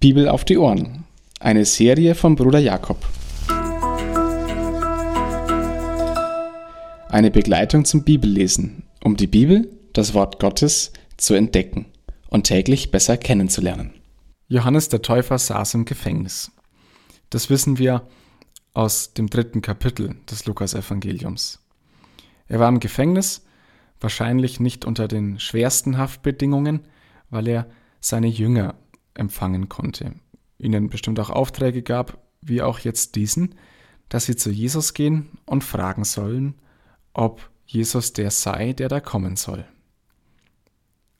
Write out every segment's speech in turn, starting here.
Bibel auf die Ohren. Eine Serie von Bruder Jakob. Eine Begleitung zum Bibellesen, um die Bibel, das Wort Gottes, zu entdecken und täglich besser kennenzulernen. Johannes der Täufer saß im Gefängnis. Das wissen wir aus dem dritten Kapitel des Lukasevangeliums. Er war im Gefängnis, wahrscheinlich nicht unter den schwersten Haftbedingungen, weil er seine Jünger empfangen konnte, ihnen bestimmt auch Aufträge gab, wie auch jetzt diesen, dass sie zu Jesus gehen und fragen sollen, ob Jesus der sei, der da kommen soll.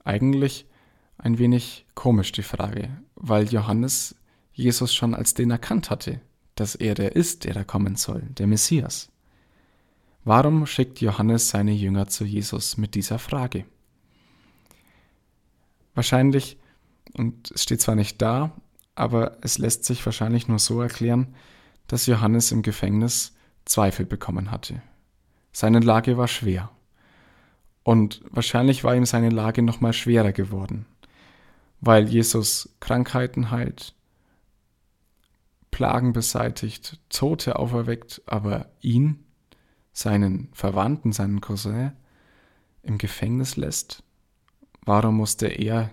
Eigentlich ein wenig komisch die Frage, weil Johannes Jesus schon als den erkannt hatte, dass er der ist, der da kommen soll, der Messias. Warum schickt Johannes seine Jünger zu Jesus mit dieser Frage? Wahrscheinlich und es steht zwar nicht da, aber es lässt sich wahrscheinlich nur so erklären, dass Johannes im Gefängnis Zweifel bekommen hatte. Seine Lage war schwer. Und wahrscheinlich war ihm seine Lage noch mal schwerer geworden, weil Jesus Krankheiten heilt, Plagen beseitigt, Tote auferweckt, aber ihn, seinen Verwandten, seinen Cousin, im Gefängnis lässt. Warum musste er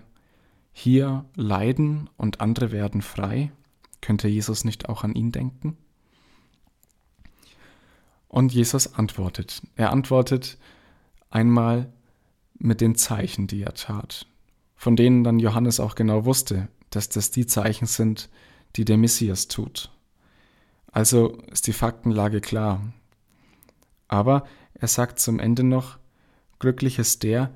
hier leiden und andere werden frei? Könnte Jesus nicht auch an ihn denken? Und Jesus antwortet. Er antwortet einmal mit den Zeichen, die er tat, von denen dann Johannes auch genau wusste, dass das die Zeichen sind, die der Messias tut. Also ist die Faktenlage klar. Aber er sagt zum Ende noch, glücklich ist der,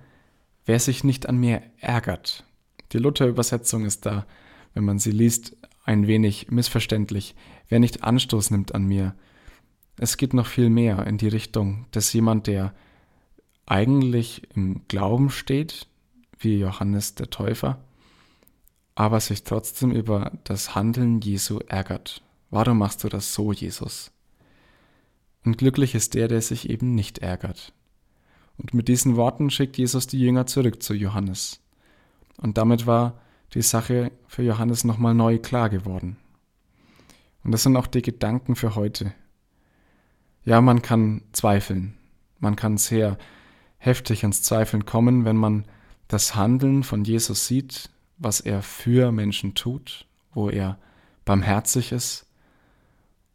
wer sich nicht an mir ärgert, die Luther-Übersetzung ist da, wenn man sie liest, ein wenig missverständlich. Wer nicht Anstoß nimmt an mir. Es geht noch viel mehr in die Richtung, dass jemand, der eigentlich im Glauben steht, wie Johannes der Täufer, aber sich trotzdem über das Handeln Jesu ärgert. Warum machst du das so, Jesus? Und glücklich ist der, der sich eben nicht ärgert. Und mit diesen Worten schickt Jesus die Jünger zurück zu Johannes. Und damit war die Sache für Johannes nochmal neu klar geworden. Und das sind auch die Gedanken für heute. Ja, man kann zweifeln. Man kann sehr heftig ins Zweifeln kommen, wenn man das Handeln von Jesus sieht, was er für Menschen tut, wo er barmherzig ist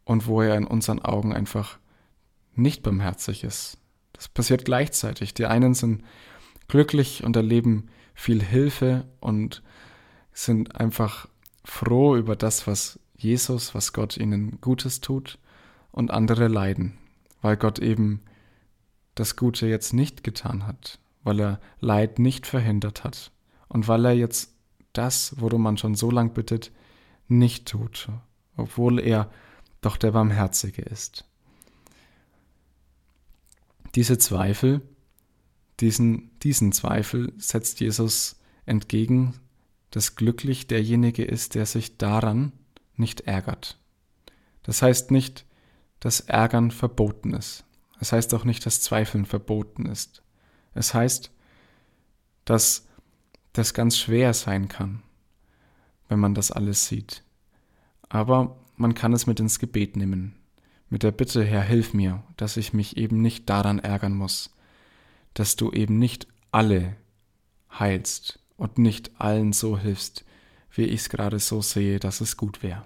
und wo er in unseren Augen einfach nicht barmherzig ist. Das passiert gleichzeitig. Die einen sind glücklich und erleben viel Hilfe und sind einfach froh über das, was Jesus, was Gott ihnen Gutes tut und andere leiden, weil Gott eben das Gute jetzt nicht getan hat, weil er Leid nicht verhindert hat und weil er jetzt das, worum man schon so lang bittet, nicht tut, obwohl er doch der Barmherzige ist. Diese Zweifel diesen, diesen Zweifel setzt Jesus entgegen, dass glücklich derjenige ist, der sich daran nicht ärgert. Das heißt nicht, dass Ärgern verboten ist. Es heißt auch nicht, dass Zweifeln verboten ist. Es heißt, dass das ganz schwer sein kann, wenn man das alles sieht. Aber man kann es mit ins Gebet nehmen, mit der Bitte, Herr, hilf mir, dass ich mich eben nicht daran ärgern muss, dass du eben nicht alle heilst und nicht allen so hilfst, wie ich es gerade so sehe, dass es gut wäre.